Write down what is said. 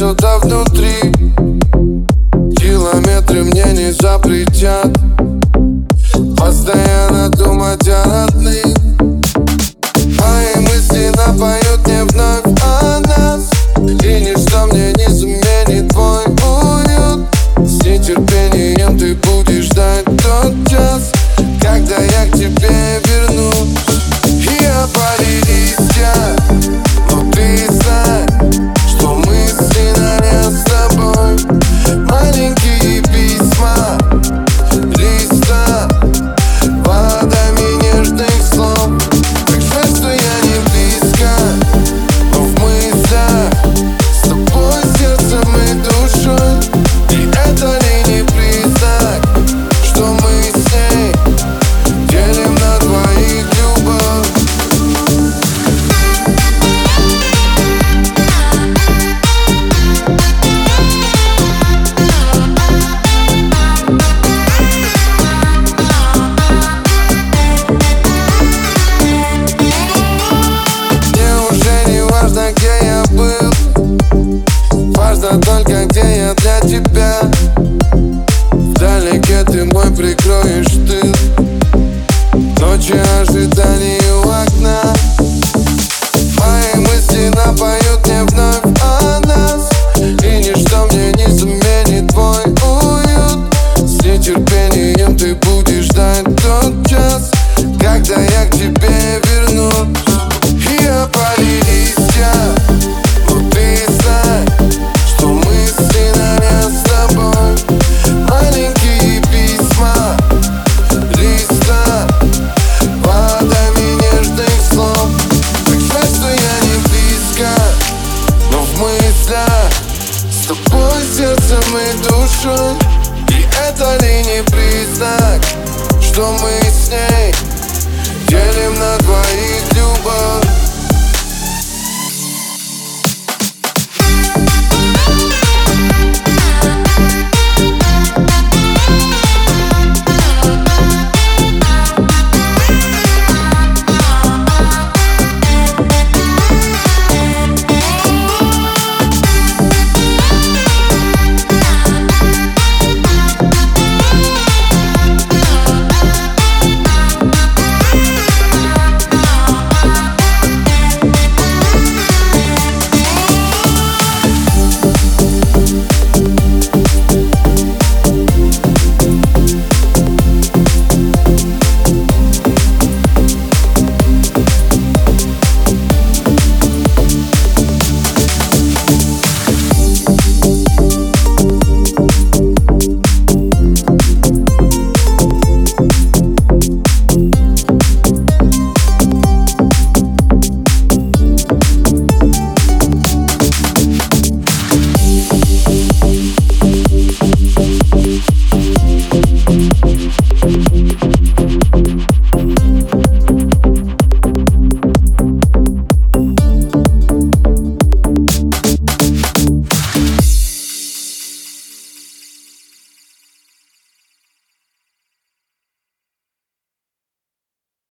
сюда внутрь прикроешь ты. Ночи ожиданий у окна. Мои мысли напоют мне вновь о нас. И ничто мне не заменит твой уют. С нетерпением ты будешь ждать тот час Когда я к тебе вернусь. сердцем и душой И это ли не признак, что мы с ней Делим на двоих любовь.